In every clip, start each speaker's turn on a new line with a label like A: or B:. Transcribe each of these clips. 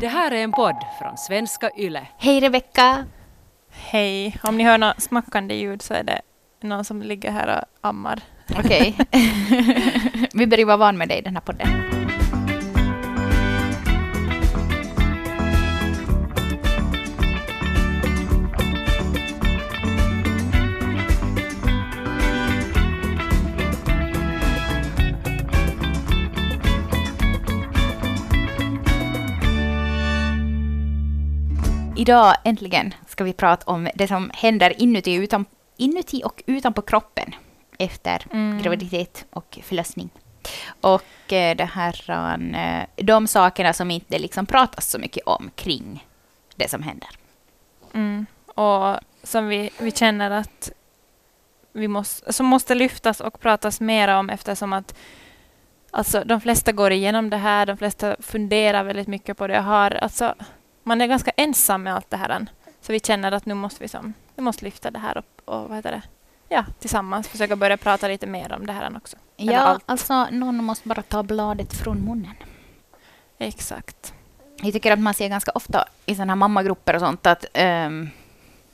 A: Det här är en podd från svenska YLE.
B: Hej Rebecka!
C: Hej. Om ni hör något smackande ljud så är det någon som ligger här och ammar.
B: Okej. Vi börjar vara van med dig i den här podden. Idag äntligen ska vi prata om det som händer inuti, utan, inuti och utanpå kroppen efter
C: Mm.
B: graviditet och förlossning. Och eh, det här, eh, de sakerna som inte liksom pratas så mycket om kring det som händer.
C: Mm. Och som vi, vi känner att vi måste, som måste lyftas och pratas mer om eftersom att alltså, de flesta går igenom det här, de flesta funderar väldigt mycket på det. Jag har, alltså, man är ganska ensam med allt det här. Så vi känner att nu måste vi, som, vi måste lyfta det här upp och vad heter det? Ja, tillsammans försöka börja prata lite mer om det här också. Eller
B: Ja,
C: allt.
B: alltså någon måste bara ta bladet från munnen.
C: Exakt.
B: Jag tycker att man ser ganska ofta i sådana här mammagrupper och sånt att, ehm,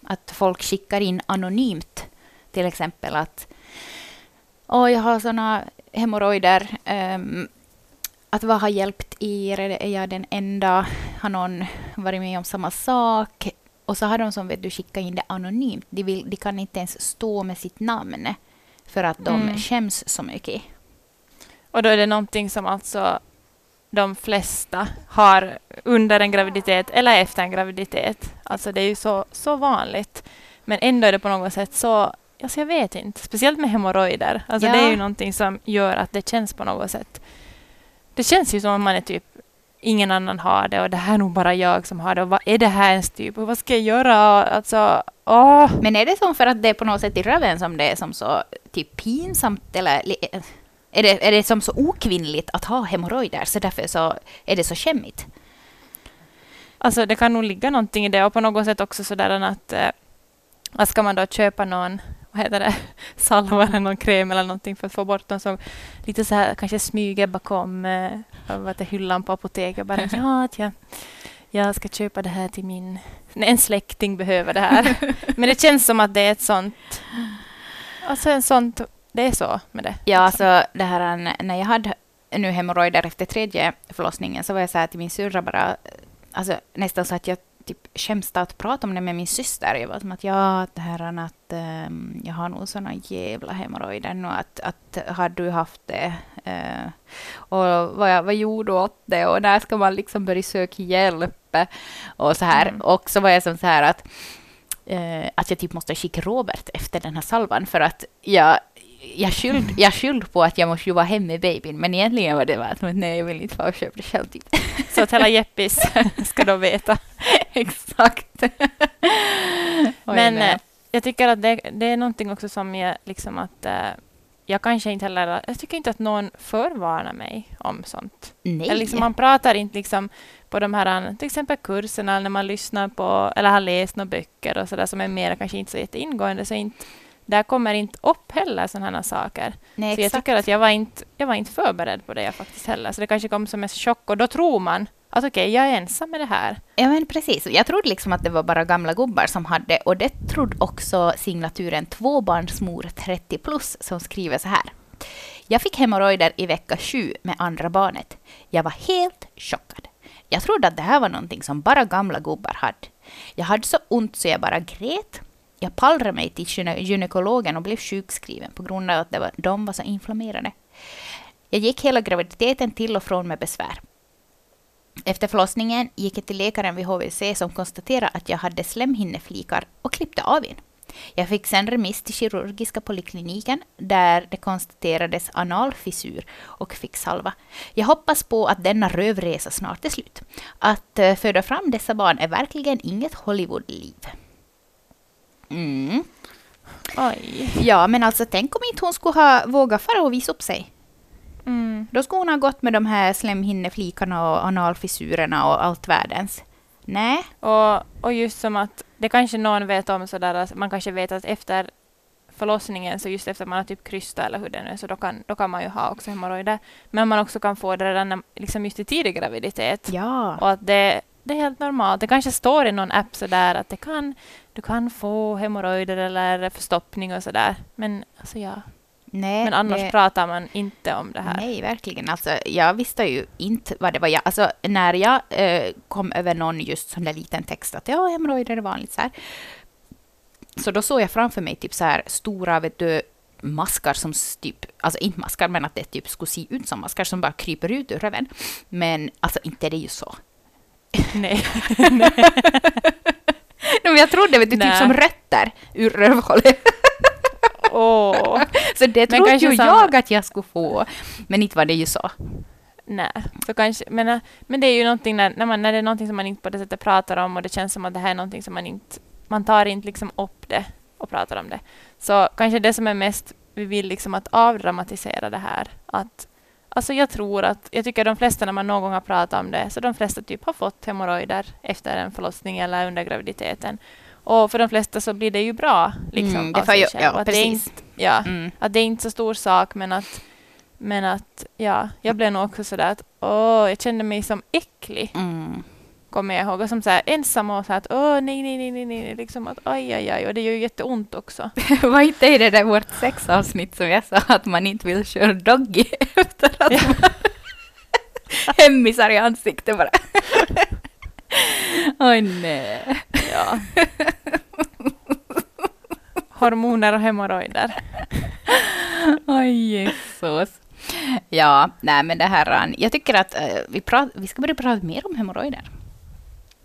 B: att folk skickar in anonymt. Till exempel att Åh, jag har sådana hemorrojder. ehm, att vad har hjälpt er? Är jag den enda? Har någon varit med om samma sak? Och så har de som vet du skickat in det anonymt. De, vill, de kan inte ens stå med sitt namn för att de
C: Mm.
B: skäms så mycket.
C: Och då är det någonting som alltså de flesta har under en graviditet eller efter en graviditet. Alltså det är ju så, så vanligt. Men ändå är det på något sätt så, alltså jag vet inte, speciellt med hemorrojder. Alltså
B: Ja.
C: det är ju någonting som gör att det känns på något sätt. Det känns ju som om man är typ ingen annan har det och det här är nog bara jag som har det. Och vad är det här ens typ? Och vad ska jag göra? Alltså, åh!
B: Men är det som för att det är på något sätt i röven som det är som så typ pinsamt eller är det, är det som så okvinnligt att ha hemorrojder så därför så är det så skämmigt?
C: Alltså det kan nog ligga någonting i det och på något sätt också sådär att, eh, att ska man då köpa någon vad heter det, salva eller någon kräm eller någonting för att få bort dem som lite så här kanske smyger bakom eh, vad hyllan på apoteket. Bara ja, att jag, jag ska köpa det här till min... Nej, En släkting behöver det här. Men det känns som att det är ett sånt... Alltså en sånt... Det är så med det.
B: Ja,
C: liksom.
B: alltså det här när jag hade nu hemorrojder efter tredje förlossningen så var jag så här till min syrra bara, alltså nästan så att jag typ skäms att prata om det med min syster. Jag var som att ja, det här är att ehm, jag har nog såna jävla hemorrojder nu att, att har du haft det? Eh, och vad, jag, vad gjorde du åt det? Och när ska man liksom börja söka hjälp? Och så här.
C: Mm.
B: Och så var jag som så här att eh, att jag typ måste skicka Robert efter den här salvan för att jag jag skyllde jag skyllde på att jag måste ju vara hemma med babyn, men egentligen var det bara att nej, jag vill inte vara och köpa det själv. Typ.
C: Så att hela Jeppis ska då veta.
B: Exakt. Oj,
C: Men
B: nej.
C: eh, jag tycker att det, det är någonting också som jag liksom att eh, jag kanske inte heller, jag tycker inte att någon förvarnar mig om sånt.
B: nej.
C: Eller liksom, man pratar inte liksom på de här till exempel kurserna när man lyssnar på eller har läst några böcker och sådär som är mer kanske inte så jätteingående så inte där kommer inte upp heller sådana här saker.
B: nej,
C: Så jag tycker att jag var inte, jag var inte förberedd på det faktiskt heller. Så det kanske kom som en chock och då tror man att okej, jag är ensam med det här.
B: Ja, men precis. Jag trodde liksom att det var bara gamla gubbar som hade, och det trodde också signaturen tvåbarnsmor 30 plus som skriver så här. Jag fick hemorrojder i vecka sju med andra barnet. Jag var helt chockad. Jag trodde att det här var någonting som bara gamla gubbar hade. Jag hade så ont så jag bara grät. Jag pallrade mig till gyne- gynekologen och blev sjukskriven på grund av att det var, de var så inflammerade. Jag gick hela graviditeten till och från med besvär. Efter förlossningen gick jag till läkaren vid HVC som konstaterade att jag hade slemhinneflikar och klippte av en. Jag fick sen remiss till kirurgiska polikliniken där det konstaterades analfissur och fick salva. Jag hoppas på att denna rövresa snart är slut. Att eh, föda fram dessa barn är verkligen inget Hollywoodliv. Mm.
C: Oj.
B: Ja, men alltså tänk om inte hon skulle ha vågat fara och visa upp sig.
C: Mm.
B: Då skulle hon ha gått med de här slemhinneflikarna och analfissurerna och allt världens. Nej.
C: Och, och just som att det kanske någon vet om sådär att man kanske vet att efter förlossningen, så just efter man har typ krystat eller hur det nu är, så då kan, då kan man ju ha också hemorrojder. Men man också kan få det redan när, liksom just i tidig graviditet.
B: Ja.
C: Och att det, det är helt normalt. Det kanske står i någon app sådär att det kan, du kan få hemorrojder eller förstoppning och sådär. Men alltså ja.
B: Nej,
C: Men annars
B: det,
C: pratar man inte om det här.
B: Nej, verkligen. Alltså, jag visste ju inte vad det var. Jag, alltså, när jag eh, kom över någon just sån där liten text att ja, hemorrojder är vanligt så här. Så då såg jag framför mig typ så här stora, vet du, maskar som typ, alltså inte maskar, men att det typ skulle se ut som maskar som bara kryper ut ur röven. Men alltså inte är det ju så.
C: Nej.
B: Jag trodde, vet du, typ
C: Nej.
B: som rötter ur rövhålet.
C: Åh.
B: Så det trodde ju
C: som-
B: jag att jag skulle få. Men inte var det ju så.
C: Nej, så kanske, men, äh, men det är ju någonting när, när, man, när det är någonting som man inte på det sättet pratar om och det känns som att det här är någonting som man inte, man tar inte liksom upp det och pratar om det. Så kanske det som är mest, vi vill liksom att avdramatisera det här. Att, alltså jag tror att, jag tycker de flesta när man någon gång har pratat om det, så de flesta typ har fått hemorrojder efter en förlossning eller under graviditeten. Och för de flesta så blir det ju bra. Liksom,
B: Mm, det
C: av sig själv.
B: ja,
C: att det
B: precis.
C: inte, ja,
B: Mm.
C: att det är inte så stor sak men att, men att ja, jag blev nog också sådär att åh, jag kände mig som äcklig,
B: Mm.
C: Kommer jag ihåg. Och som så här ensam och så att åh, nej, nej, nej, nej, nej, liksom att aj, aj, aj, och det gör ju jätteont också.
B: Var inte i det där vårt sexavsnitt som jag sa att man inte vill köra doggy efter att
C: Ja.
B: man hemmisar i ansiktet bara. Oj nej.
C: Ja. Hormoner och hemorrojder.
B: Oj Jesus. Ja, nej men det här, jag tycker att eh, vi, prat, vi ska börja prata mer om hemorrojder.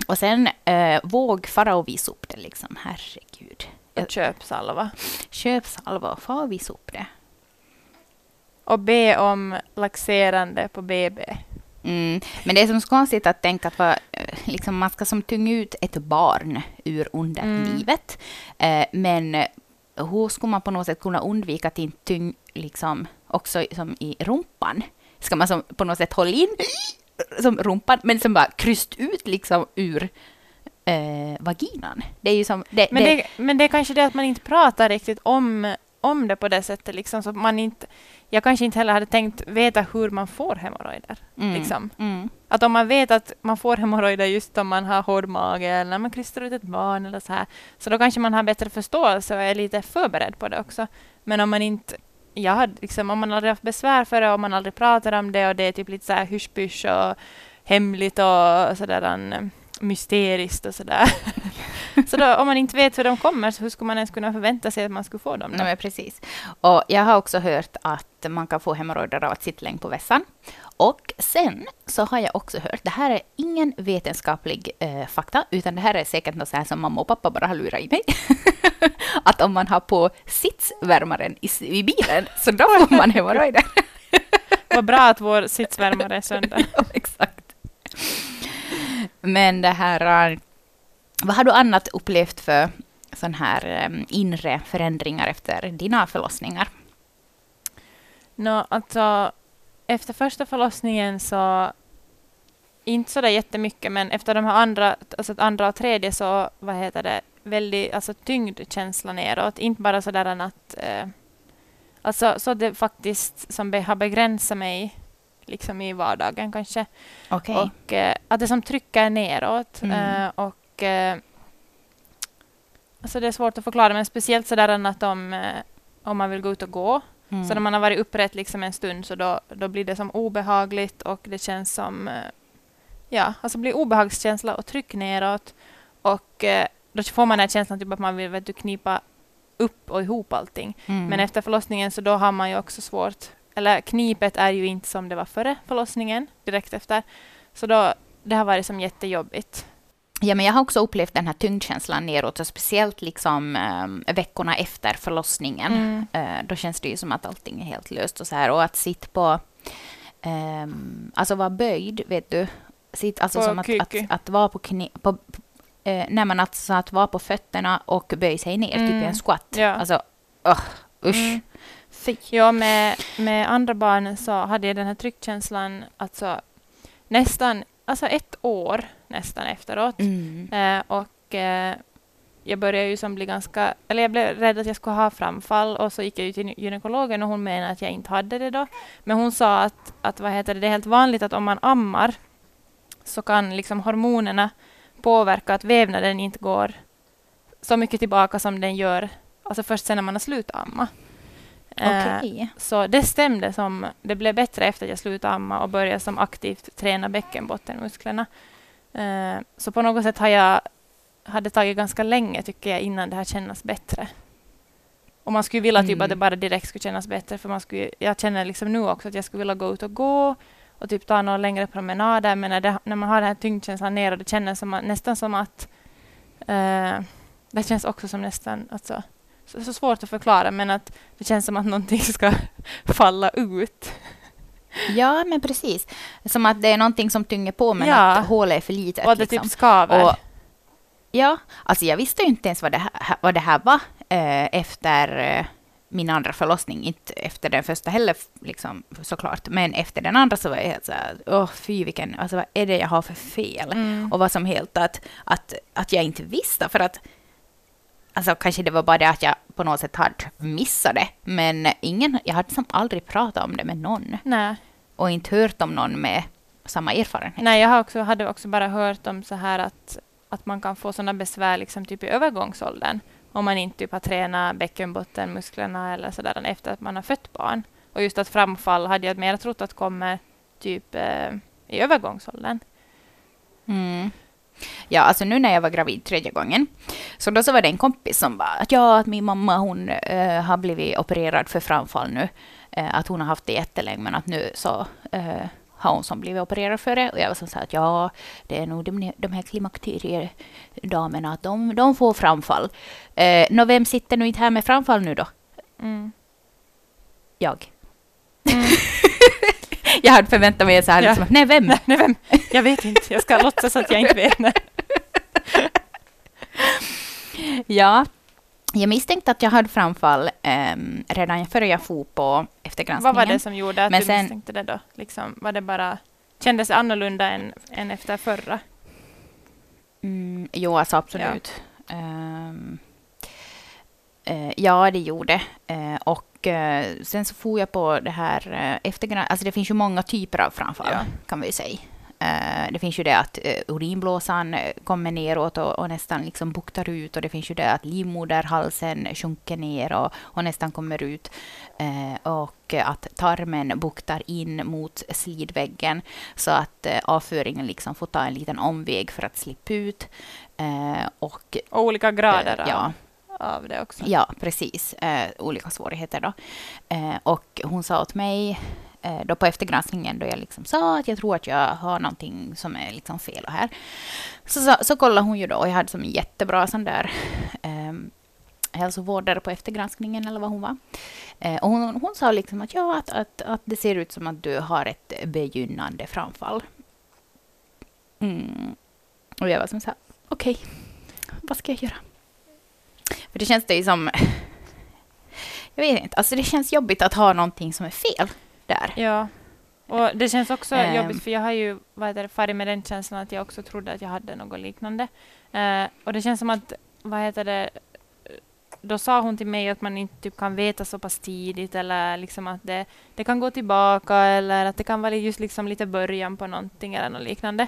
B: Och sen eh, våg fara och visa upp det liksom, herregud.
C: Och.
B: Köp salva och fara och visa upp det.
C: Och be om laxerande på BB.
B: Mm. Men det är som konstigt att tänka att vad, eh, liksom man ska som tunga ut ett barn ur underlivet. Eh, men eh, hur skulle man på något sätt kunna undvika att inte tyng liksom också som i rumpan? Ska man som på något sätt hålla in som rumpan, men som bara kryst ut liksom ur eh, vaginan? Det är ju som... Det,
C: Men
B: det,
C: det, men det är kanske det att man inte pratar riktigt om, om det på det sättet. Liksom, så man inte, jag kanske inte heller hade tänkt veta hur man får hemorrojder.
B: mm,
C: liksom.
B: mm,
C: Att om man vet att man får hemorrojder just om man har hård mage eller när man krystar ut ett barn eller så här. Så då kanske man har bättre förståelse och är lite förberedd på det också. Men om man inte jag hade liksom, om man aldrig haft besvär för det, om man aldrig pratar om det och det är typ lite så här hysch och hemligt och sådär eh, mysteriskt och sådär. så då, om man inte vet hur de kommer, så hur skulle man ens kunna förvänta sig att man skulle få dem? Då?
B: Nej, men precis. Och jag har också hört att man kan få hemorrojder av att sitta länge på vässan. Och sen så har jag också hört, det här är ingen vetenskaplig eh, fakta, utan det här är säkert något så här som mamma och pappa bara har lurat i mig. att om man har på sitsvärmaren i, i bilen, så då får man hemorrojder.
C: Vad bra att vår sitsvärmare är sönder.
B: Ja, Exakt. Men det här, eh, vad har du annat upplevt för sån här eh, inre förändringar efter dina förlossningar?
C: Nå, alltså, efter första förlossningen så inte så där jättemycket, men efter de här andra, alltså andra och tredje så, vad heter det, väldigt alltså, tyngdkänsla neråt. Inte bara sådär att, eh, alltså så det faktiskt som be, har begränsat mig liksom i vardagen kanske.
B: Okej.
C: Och eh, att det som trycker neråt.
B: Mm.
C: Eh, och eh, alltså det är svårt att förklara, men speciellt sådär att om, eh, om man vill gå ut och gå
B: Mm.
C: så när man har varit upprätt liksom en stund så då, då blir det som obehagligt och det känns som, eh, ja, alltså blir obehagskänsla och tryck neråt. Och eh, då får man den här känslan typ att man vill vet du, knipa upp och ihop allting.
B: Mm.
C: Men efter förlossningen så då har man ju också svårt, eller knipet är ju inte som det var före förlossningen, direkt efter. Så då, det har varit som jättejobbigt.
B: Ja, men jag har också upplevt den här tyngdkänslan neråt, och speciellt liksom eh, veckorna efter förlossningen.
C: Mm.
B: Eh, då känns det ju som att allting är helt löst och så här. Och att sitta på, ehm, alltså vara böjd, vet du. Sitt, alltså
C: På
B: som att, att, att vara på knä, på, eh, nej men alltså att vara på fötterna och böja sig ner, typ i
C: Mm.
B: en squat.
C: Ja.
B: Alltså, uh, usch.
C: Mm.
B: Fy.
C: Ja, med, med andra barnen så hade jag den här tryckkänslan alltså nästan, alltså ett år nästan efteråt.
B: Mm.
C: Eh, och eh, jag började ju som bli ganska, eller jag blev rädd att jag skulle ha framfall och så gick jag till gynekologen och hon menade att jag inte hade det då. Men hon sa att, att vad heter det, det är helt vanligt att om man ammar så kan liksom hormonerna påverka att vävnaden inte går så mycket tillbaka som den gör alltså först sen när man har slutat amma. Eh,
B: Okej.
C: så det stämde som det blev bättre efter att jag slutade amma och började som aktivt träna bäckenbottenmusklerna. Eh, så på något sätt har jag hade tagit ganska länge tycker jag innan det här kännas bättre. Och man skulle vilja typ
B: Mm.
C: att det bara direkt skulle kännas bättre för man skulle, jag känner liksom nu också att jag skulle vilja gå ut och gå och typ ta några längre promenader men när, det, när man har den här tyngdkänslan ner och det känns som nästan som att eh, det känns också som nästan alltså, så, så svårt att förklara men att det känns som att någonting ska falla ut.
B: Ja, men precis. Som att det är någonting som tynger på men
C: Ja.
B: att hålet är för litet.
C: och att det
B: liksom.
C: typ skaver.
B: Och- Ja, alltså jag visste ju inte ens vad det här, vad det här var eh, efter eh, min andra förlossning. Inte efter den första heller liksom, såklart. Men efter den andra så var jag helt så här, åh fy vilken, alltså vad är det jag har för fel?
C: Mm.
B: Och vad som helt att, att, att jag inte visste. För att, alltså kanske det var bara det att jag på något sätt hade missat det. Men ingen, jag hade som aldrig pratat om det med någon.
C: Nej.
B: Och inte hört om någon med samma erfarenhet.
C: Nej, jag har också, hade också bara hört om så här att, att man kan få sådana besvär liksom typ i övergångsåldern om man inte typ har tränat bäckenbottenmusklerna eller sådär efter att man har fött barn. Och just att framfall hade jag mer trott att kommer typ eh, i övergångsåldern.
B: Mm. Ja, alltså nu när jag var gravid tredje gången, så då så var det en kompis som bara att ja, att min mamma hon äh, har blivit opererad för framfall nu. äh, att hon har haft det jättelänge, men att nu så äh, har hon som blivit opererad för det. Och jag var som så att ja, det är nog de, de här klimakteriedamerna, att de, de får framfall. Eh, Nå, vem sitter nu inte här med framfall nu då?
C: Mm.
B: Jag.
C: Mm.
B: Jag hade förväntat mig så här,
C: Ja.
B: liksom, nej vem?
C: Nej, nej, vem? Jag vet inte. Jag ska låtsas att jag inte vet.
B: Ja, jag misstänkte att jag hade framfall ehm, redan före jag for på eftergranskningen.
C: Vad var det som gjorde att
B: Men
C: du
B: sen-
C: misstänkte det då? Liksom, var det bara, kändes det annorlunda än, än efter förra?
B: Mm, jo, alltså absolut. Ehm, eh, ja, det gjorde. Eh, och eh, sen så får jag på det här uh, eftergranskningen. Alltså det finns ju många typer av framfall,
C: Ja.
B: kan vi säga. Eh, det finns ju det att uh, urinblåsan eh, kommer neråt och, och nästan liksom buktar ut. Och det finns ju det att livmoderhalsen sjunker ner och, och nästan kommer ut. Eh, och att tarmen buktar in mot slidväggen så att eh, avföringen liksom får ta en liten omväg för att slippa ut. Eh, och
C: Och olika grader
B: eh,
C: av,
B: ja,
C: av det också.
B: ja, precis. Eh, olika svårigheter då. Eh, och hon sa åt mig eh, Eh, då på eftergranskningen då jag liksom sa att jag tror att jag har någonting som är liksom fel här. Så, så, så kollade hon ju då och jag hade som en jättebra sån där eh, hälsovårdare på eftergranskningen eller vad hon var. Eh, och hon, hon sa liksom att ja, att, att, att det ser ut som att du har ett begynnande framfall. Mm. Och jag var som så här, okej, okay, vad ska jag göra? För det känns det ju som... Jag vet inte, alltså det känns jobbigt att ha någonting som är fel där.
C: Ja. Och det känns också
B: Ehm.
C: jobbigt för jag har ju vad det, farit med den känslan att jag också trodde att jag hade något liknande. Eh, och det känns som att, vad heter det, då sa hon till mig att man inte typ kan veta så pass tidigt eller liksom att det, det kan gå tillbaka eller att det kan vara just liksom lite början på någonting eller något liknande.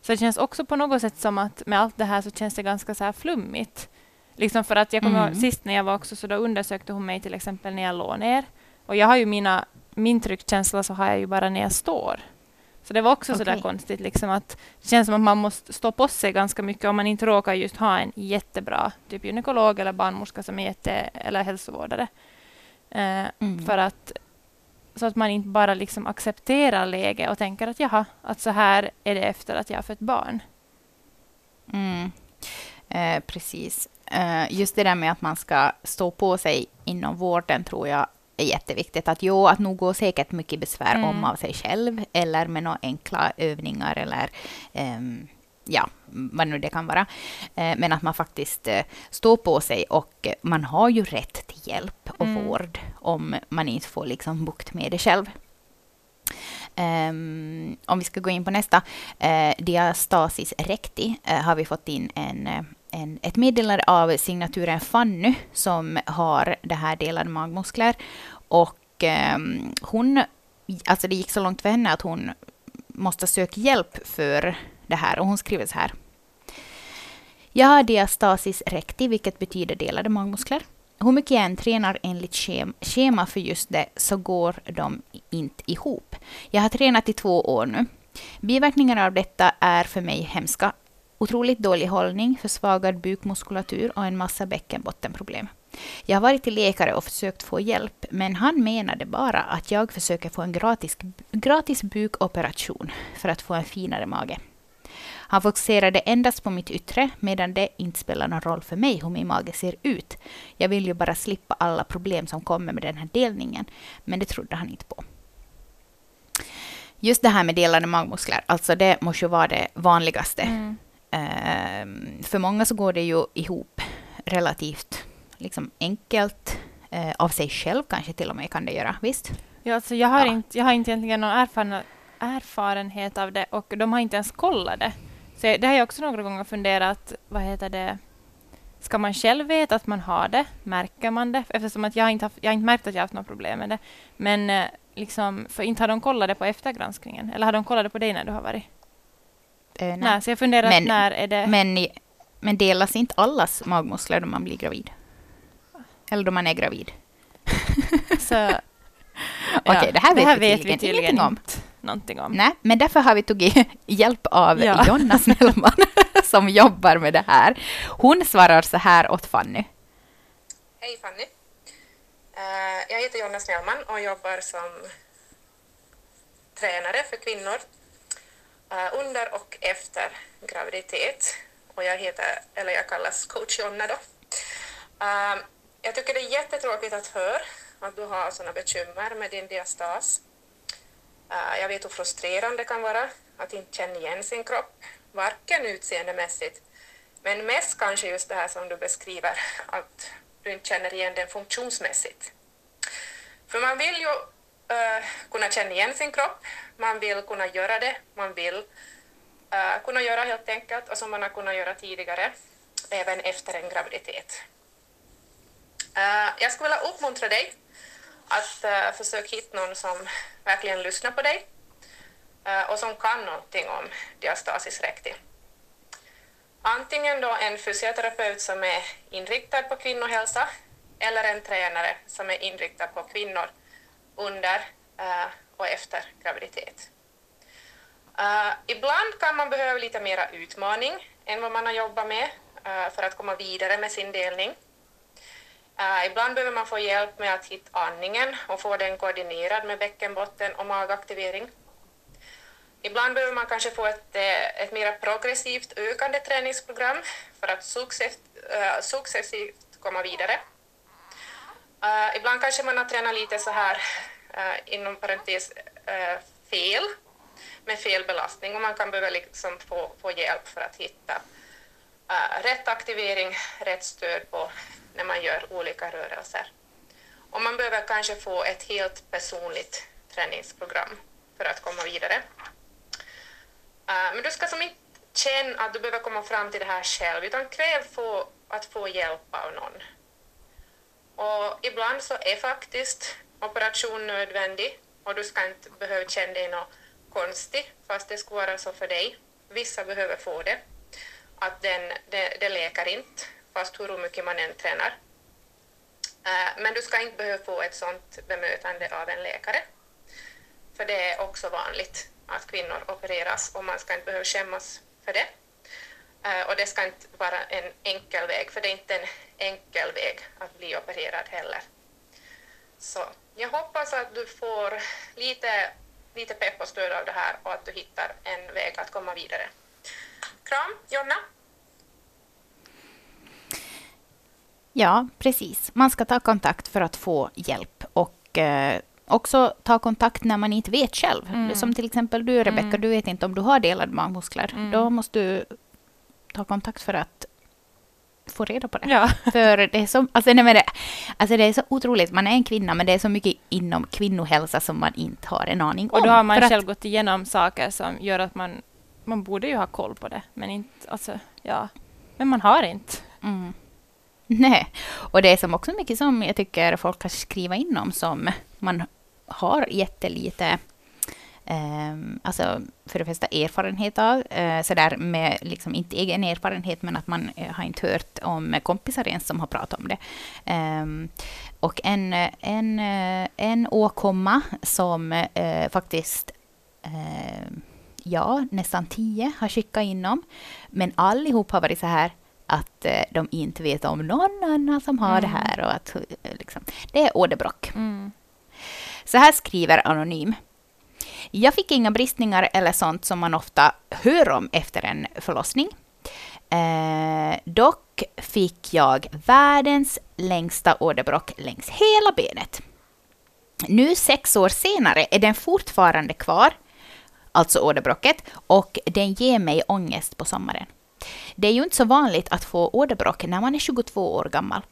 C: Så det känns också på något sätt som att med allt det här så känns det ganska så här flummigt. Liksom för att jag kommer
B: Mm.
C: sist när jag var också så då undersökte hon mig till exempel när jag låg ner. Och jag har ju mina, min tryckkänsla så har jag ju bara när jag står. Så det var också så där
B: Okej.
C: konstigt liksom att det känns som att man måste stå på sig ganska mycket om man inte råkar just ha en jättebra typ gynekolog eller barnmorska som är jätte, eller hälsovårdare. Eh,
B: Mm.
C: för att så att man inte bara liksom accepterar läget och tänker att jaha, att så här är det efter att jag har fött barn.
B: Mm. Eh, precis. Eh, just det där med att man ska stå på sig inom vården tror jag är jätteviktigt. Att jo, att nog går säkert mycket besvär
C: Mm.
B: om av sig själv eller med några enkla övningar eller ehm, ja, vad nu det kan vara. Eh, men att man faktiskt eh, står på sig och man har ju rätt till hjälp och
C: Mm.
B: vård om man inte får liksom bukt med det själv. Ehm, om vi ska gå in på nästa. Uh, diastasis recti eh, har vi fått in en, en, ett meddelande av signaturen Fanny som har det här delade magmuskler. Och eh, hon, alltså det gick så långt för henne att hon måste söka hjälp för det här och hon skriver så här. Jag har diastasis recti, vilket betyder delade magmuskler. Hur mycket jag än tränar enligt schema för just det så går de inte ihop. Jag har tränat i två år nu. Biverkningar av detta är för mig hemska. Otroligt dålig hållning, försvagad bukmuskulatur och en massa bäckenbottenproblem. Jag har varit till läkare och försökt få hjälp, men han menade bara att jag försöker få en gratis, gratis bukoperation för att få en finare mage. Han fokuserade endast på mitt yttre, medan det inte spelar någon roll för mig hur min mage ser ut. Jag vill ju bara slippa alla problem som kommer med den här delningen, men det trodde han inte på. Just det här med delade magmuskler, alltså det måste ju vara det vanligaste. Mm. Uh, för många så går det ju ihop relativt liksom enkelt. Uh, av sig själv kanske till och med kan det göra, visst?
C: Ja, alltså jag, har ja. inte, jag har inte egentligen någon erfarenhet, erfarenhet av det och de har inte ens kollat det. Så det har jag också några gånger funderat, vad heter det, ska man själv veta att man har det? Märker man det? Eftersom att jag inte haft, jag har inte märkt att jag har haft några problem med det. Men eh, liksom, för inte har de kollat det på eftergranskningen? Eller har de kollat det på dig när du har varit?
B: Uh, nej. nej.
C: så jag funderar, men, när är det...
B: Men, men delas inte allas magmuskler då man blir gravid? Eller då man är gravid?
C: så...
B: Okej, okay, det här vet,
C: det här
B: vi,
C: vet vi tydligen inte. Om någonting om.
B: Nej, men därför har vi tagit hjälp av ja. Jonna Snellman som jobbar med det här. Hon svarar så här åt Fanny.
D: Hej Fanny. Uh, jag heter Jonna Snellman och jobbar som tränare för kvinnor uh, under och efter graviditet. Och jag heter, eller jag kallas coach Jonna då. Uh, jag tycker det är jättetråkigt att höra att du har sådana bekymmer med din diastas. Eh, jag vet hur frustrerande det kan vara att inte känna igen sin kropp, varken utseendemässigt, men mest kanske just det här som du beskriver, att du inte känner igen den funktionsmässigt. För man vill ju uh, kunna känna igen sin kropp, man vill kunna göra det, man vill uh, kunna göra helt enkelt, och som man har kunnat göra tidigare, även efter en graviditet. Uh, jag skulle vilja uppmuntra dig att uh, försöka hitta någon som verkligen lyssnar på dig uh, och som kan någonting om diastasis recti. Antingen då en fysioterapeut som är inriktad på kvinnohälsa eller en tränare som är inriktad på kvinnor under uh, och efter graviditet. Uh, ibland kan man behöva lite mera utmaning än vad man har jobbat med uh, för att komma vidare med sin delning. Uh, ibland behöver man få hjälp med att hitta andningen och få den koordinerad med bäckenbotten och magaktivering. Ibland behöver man kanske få ett, eh, ett mer progressivt ökande träningsprogram för att successivt, uh, eh, successivt komma vidare. Uh, ibland kanske man har tränat lite så här, inom parentes, fel, med fel belastning och man kan behöva liksom få, få hjälp för att hitta rätt aktivering, rätt stöd på när man gör olika rörelser. Och man behöver kanske få ett helt personligt träningsprogram för att komma vidare. Eh, men du ska som inte känna att du behöver komma fram till det här själv, utan kräv få, att få hjälp av någon. Och ibland så är faktiskt operation nödvändig och du ska inte behöva känna dig något konstig, fast det skulle vara så för dig. Vissa behöver få det, att den, det, det läker inte fast hur mycket man än tränar. Eh, men du ska inte behöva få ett sådant bemötande av en läkare. För det är också vanligt att kvinnor opereras och man ska inte behöva skämmas för det. Eh, och det ska inte vara en enkel väg, för det är inte en enkel väg att bli opererad heller. Så jag hoppas att du får lite, lite pepp och stöd av det här och att du hittar en väg att komma vidare. Kram, Jonna!
B: Ja, precis. Man ska ta kontakt för att få hjälp och eh, också ta kontakt när man inte vet själv. Mm. Som till exempel du, Rebecka, mm. du vet inte om du har delade magmuskler. Mm. Då måste du ta kontakt för att få reda på det.
C: Ja.
B: För det är, så, alltså, nej, det, alltså det är så otroligt. Man är en kvinna, men det är så mycket inom kvinnohälsa som man inte har en aning
C: om. Och då har man själv att, gått igenom saker som gör att man, man borde ju ha koll på det, men inte, alltså, ja. Men man har inte.
B: Mm. Nej, och det är som också mycket som jag tycker folk kan skriva in om som man har jättelite eh, alltså för det första erfarenhet av. Uh, sådär med, liksom inte egen erfarenhet, men att man uh, har inte hört om kompisar ens som har pratat om det. Eh, och en, en, eh, en åkomma som faktiskt ja, nästan tio har skickat in om. Men allihop har varit så här att eh, de inte vet om någon annan som har mm. det här. Och att, eh, liksom, det är åderbråck. Mm. Så här skriver Anonym. Jag fick inga bristningar eller sånt som man ofta hör om efter en förlossning. Eh, dock fick jag världens längsta åderbråck längs hela benet. Nu sex år senare är den fortfarande kvar, alltså åderbråcket, och den ger mig ångest på sommaren. Det är ju inte så vanligt att få åderbråck när man är 22 år gammal.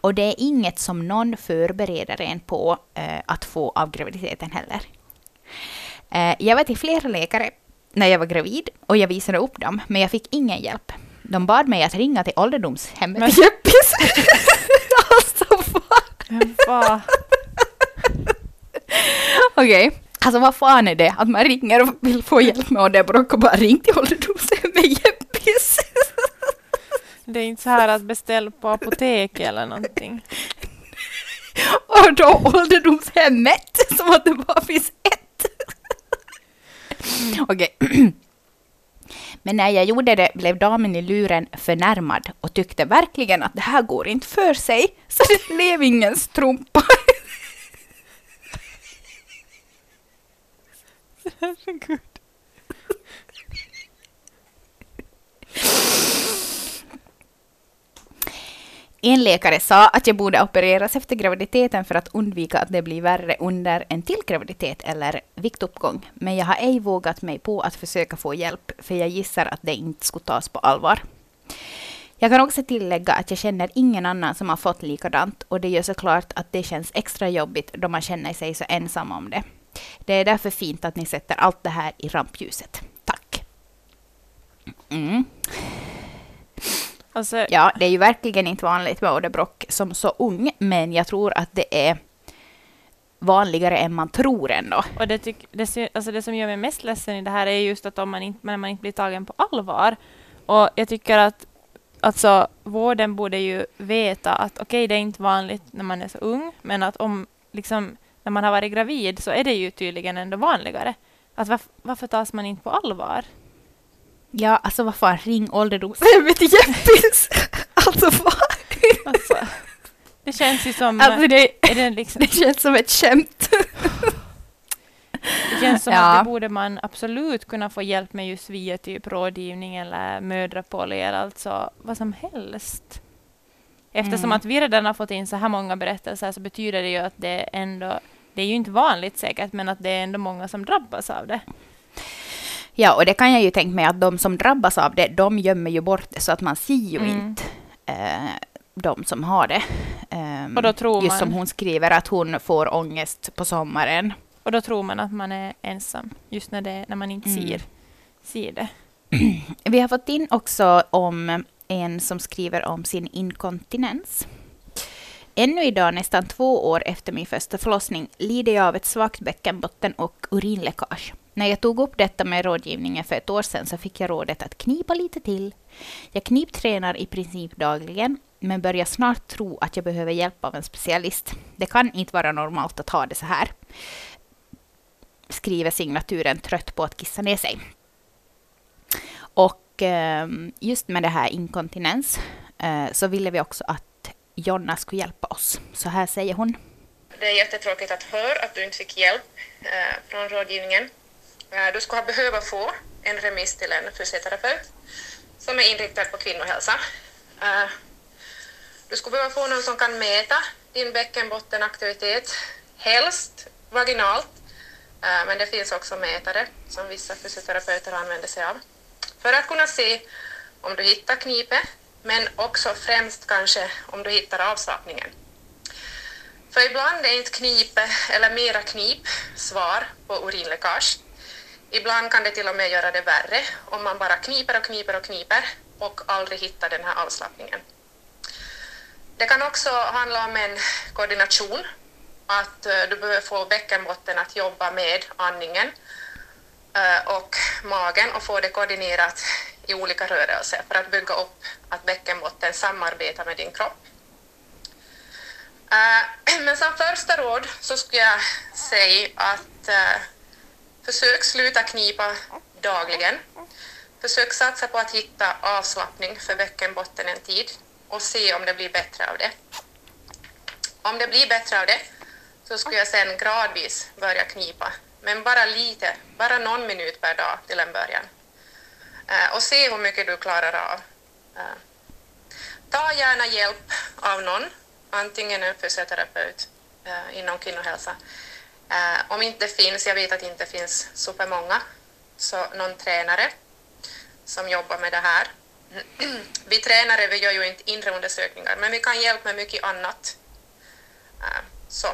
B: Och det är inget som någon förbereder en på eh, att få av graviditeten heller. Eh, jag var till flera läkare när jag var gravid och jag visade upp dem, men jag fick ingen hjälp. De bad mig att ringa till ålderdomshemmet men... Jeppis. alltså vad? Okej. Okay. Alltså vad fan är det? Att man ringer och vill få hjälp med åderbråck och bara ring till ålderdomshemmet.
C: Det är inte så här att beställa på apotek eller någonting.
B: Och då ålderdomshemmet, som att det bara finns ett. Okej. Men när jag gjorde det blev damen i luren förnärmad och tyckte verkligen att det här går inte för sig, så det blev ingen strumpa. Herregud. En läkare sa att jag borde opereras efter graviditeten för att undvika att det blir värre under en till graviditet eller viktuppgång. Men jag har ej vågat mig på att försöka få hjälp, för jag gissar att det inte skulle tas på allvar. Jag kan också tillägga att jag känner ingen annan som har fått likadant och det gör såklart att det känns extra jobbigt då man känner sig så ensam om det. Det är därför fint att ni sätter allt det här i rampljuset. Tack. Mm. Alltså, ja, det är ju verkligen inte vanligt med åderbråck som så ung, men jag tror att det är vanligare än man tror ändå.
C: Och det, tyck, det, alltså det som gör mig mest ledsen i det här är just att om man inte, man inte blir tagen på allvar. Och jag tycker att alltså, vården borde ju veta att okej, okay, det är inte vanligt när man är så ung, men att om liksom, när man har varit gravid så är det ju tydligen ändå vanligare. Att varför, varför tas man inte på allvar?
B: Ja, alltså vad fan, ring ålderdomshemmet till Jeppis! alltså vad? Alltså,
C: det känns ju som...
B: Alltså det, det, liksom... det känns som ett skämt.
C: det känns som ja. att det borde man absolut kunna få hjälp med just via typ rådgivning eller mödrapoly eller alltså vad som helst. Eftersom mm. att vi redan har fått in så här många berättelser så betyder det ju att det ändå, det är ju inte vanligt säkert, men att det är ändå många som drabbas av det.
B: Ja, och det kan jag ju tänka mig att de som drabbas av det, de gömmer ju bort det så att man ser ju mm. inte eh, de som har det. Um, och då tror just man, som hon skriver att hon får ångest på sommaren.
C: Och då tror man att man är ensam, just när, det, när man inte mm. ser, ser det.
B: Vi har fått in också om en som skriver om sin inkontinens. Ännu idag, nästan två år efter min första förlossning, lider jag av ett svagt bäckenbotten och urinläckage. När jag tog upp detta med rådgivningen för ett år sedan så fick jag rådet att knipa lite till. Jag kniptränar i princip dagligen, men börjar snart tro att jag behöver hjälp av en specialist. Det kan inte vara normalt att ha det så här. Skriver signaturen trött på att kissa ner sig. Och ehm, just med det här inkontinens eh, så ville vi också att Jonna skulle hjälpa oss. Så här säger hon.
D: Det är jättetråkigt att höra att du inte fick hjälp eh, från rådgivningen. Eh, du skulle behöva få en remiss till en fysioterapeut som är inriktad på kvinnohälsa. Eh, du skulle behöva få någon som kan mäta din bäckenbottenaktivitet, helst vaginalt, eh, men det finns också mätare som vissa fysioterapeuter använder sig av, för att kunna se om du hittar knipet, men också främst kanske om du hittar avslappningen. För ibland är inte knipet eller mera knip svar på urinläckage. Ibland kan det till och med göra det värre om man bara kniper och kniper och kniper och aldrig hittar den här avslappningen. Det kan också handla om en koordination, att eh, du behöver få bäckenbotten att jobba med andningen eh, och magen och få det koordinerat i olika rörelser för att bygga upp att bäckenbotten samarbetar med din kropp. Eh, men som första råd så skulle jag säga att försök sluta knipa dagligen. Försök satsa på att hitta avslappning för bäckenbotten en tid och se om det blir bättre av det. Om det blir bättre av det så skulle jag sen gradvis börja knipa, men bara lite, bara någon minut per dag till en början. Eh, och se hur mycket du klarar av. Eh, ta gärna hjälp av någon, antingen en fysioterapeut eh, inom kvinnohälsa. Eh, om inte finns, jag vet att det inte finns supermånga, så någon tränare som jobbar med det här. Vi tränare vi gör ju inte inre undersökningar, men vi kan hjälpa med mycket annat. Eh, så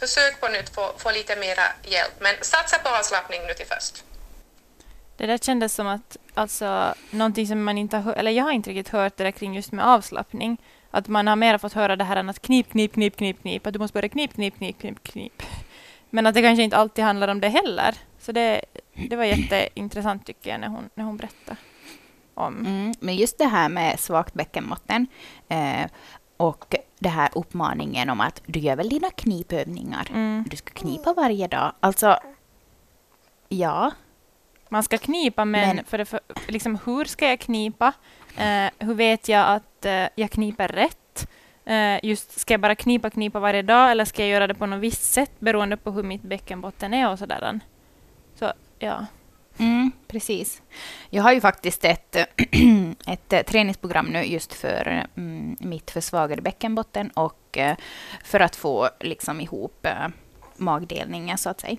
D: försök på nytt få, få lite mera hjälp, men satsa på avslappning nu till först.
C: Det där kändes som att alltså, någonting som man inte har hört, eller jag har inte riktigt hört det där kring just med avslappning. Att man har mer fått höra det här än att knip, knip, knip, knip, knip, att du måste börja knip, knip, knip, knip, knip. Men att det kanske inte alltid handlar om det heller. Så det, det var jätteintressant tycker jag när hon, när hon berättade om.
B: Mm, men just det här med svagt bäckenbotten eh, och det här uppmaningen om att du gör väl dina knipövningar. Mm. Du ska knipa varje dag. Alltså, ja,
C: man ska knipa, men, men. För, det, för liksom, hur ska jag knipa? Eh, hur vet jag att eh, jag kniper rätt? Eh, just, ska jag bara knipa, knipa varje dag eller ska jag göra det på något visst sätt beroende på hur mitt bäckenbotten är och sådär. Så, ja.
B: Mm, precis. Jag har ju faktiskt ett, ett eh, träningsprogram nu just för mm, mitt försvagade bäckenbotten och eh, för att få liksom ihop eh, magdelningen så att säga.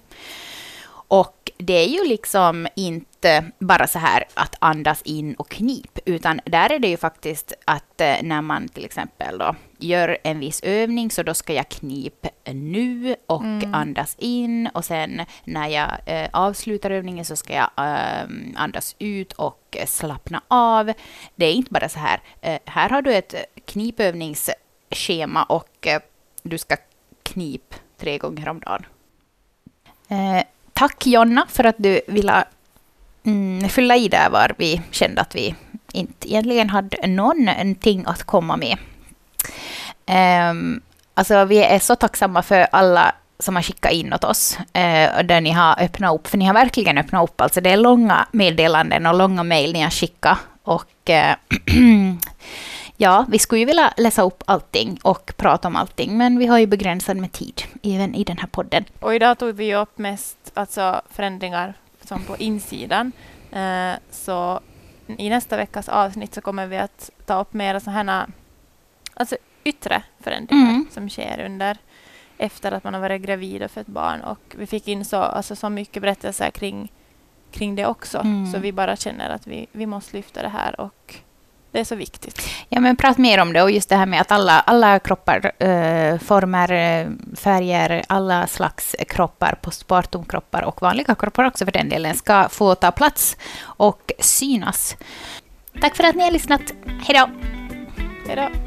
B: Och det är ju liksom inte bara så här att andas in och knip, utan där är det ju faktiskt att när man till exempel då gör en viss övning, så då ska jag knip nu och mm. andas in och sen när jag eh, avslutar övningen så ska jag eh, andas ut och slappna av. Det är inte bara så här, eh, här har du ett knipövningsschema och eh, du ska knip tre gånger om dagen. Eh, tack Jonna för att du ville mm, fylla i där var vi kände att vi inte egentligen hade någonting att komma med. Um, alltså vi är så tacksamma för alla som har skickat in åt oss, uh, där ni har öppnat upp, för ni har verkligen öppnat upp. Alltså det är långa meddelanden och långa mejl ni har skickat. Och uh, Ja, vi skulle ju vilja läsa upp allting och prata om allting, men vi har ju begränsad med tid, även i den här podden.
C: Och idag tog vi upp mest alltså förändringar som på insidan. Eh, så i nästa veckas avsnitt så kommer vi att ta upp mera sådana alltså yttre förändringar mm. som sker under efter att man har varit gravid och fött barn. Och vi fick in så, alltså så mycket berättelser kring, kring det också, mm. så vi bara känner att vi, vi måste lyfta det här och det är så viktigt.
B: Ja, men prat mer om det och just det här med att alla, alla kroppar, eh, former, eh, färger, alla slags kroppar, postpartumkroppar och vanliga kroppar också för den delen, ska få ta plats och synas. Tack för att ni har lyssnat. Hej då!
C: Hej då!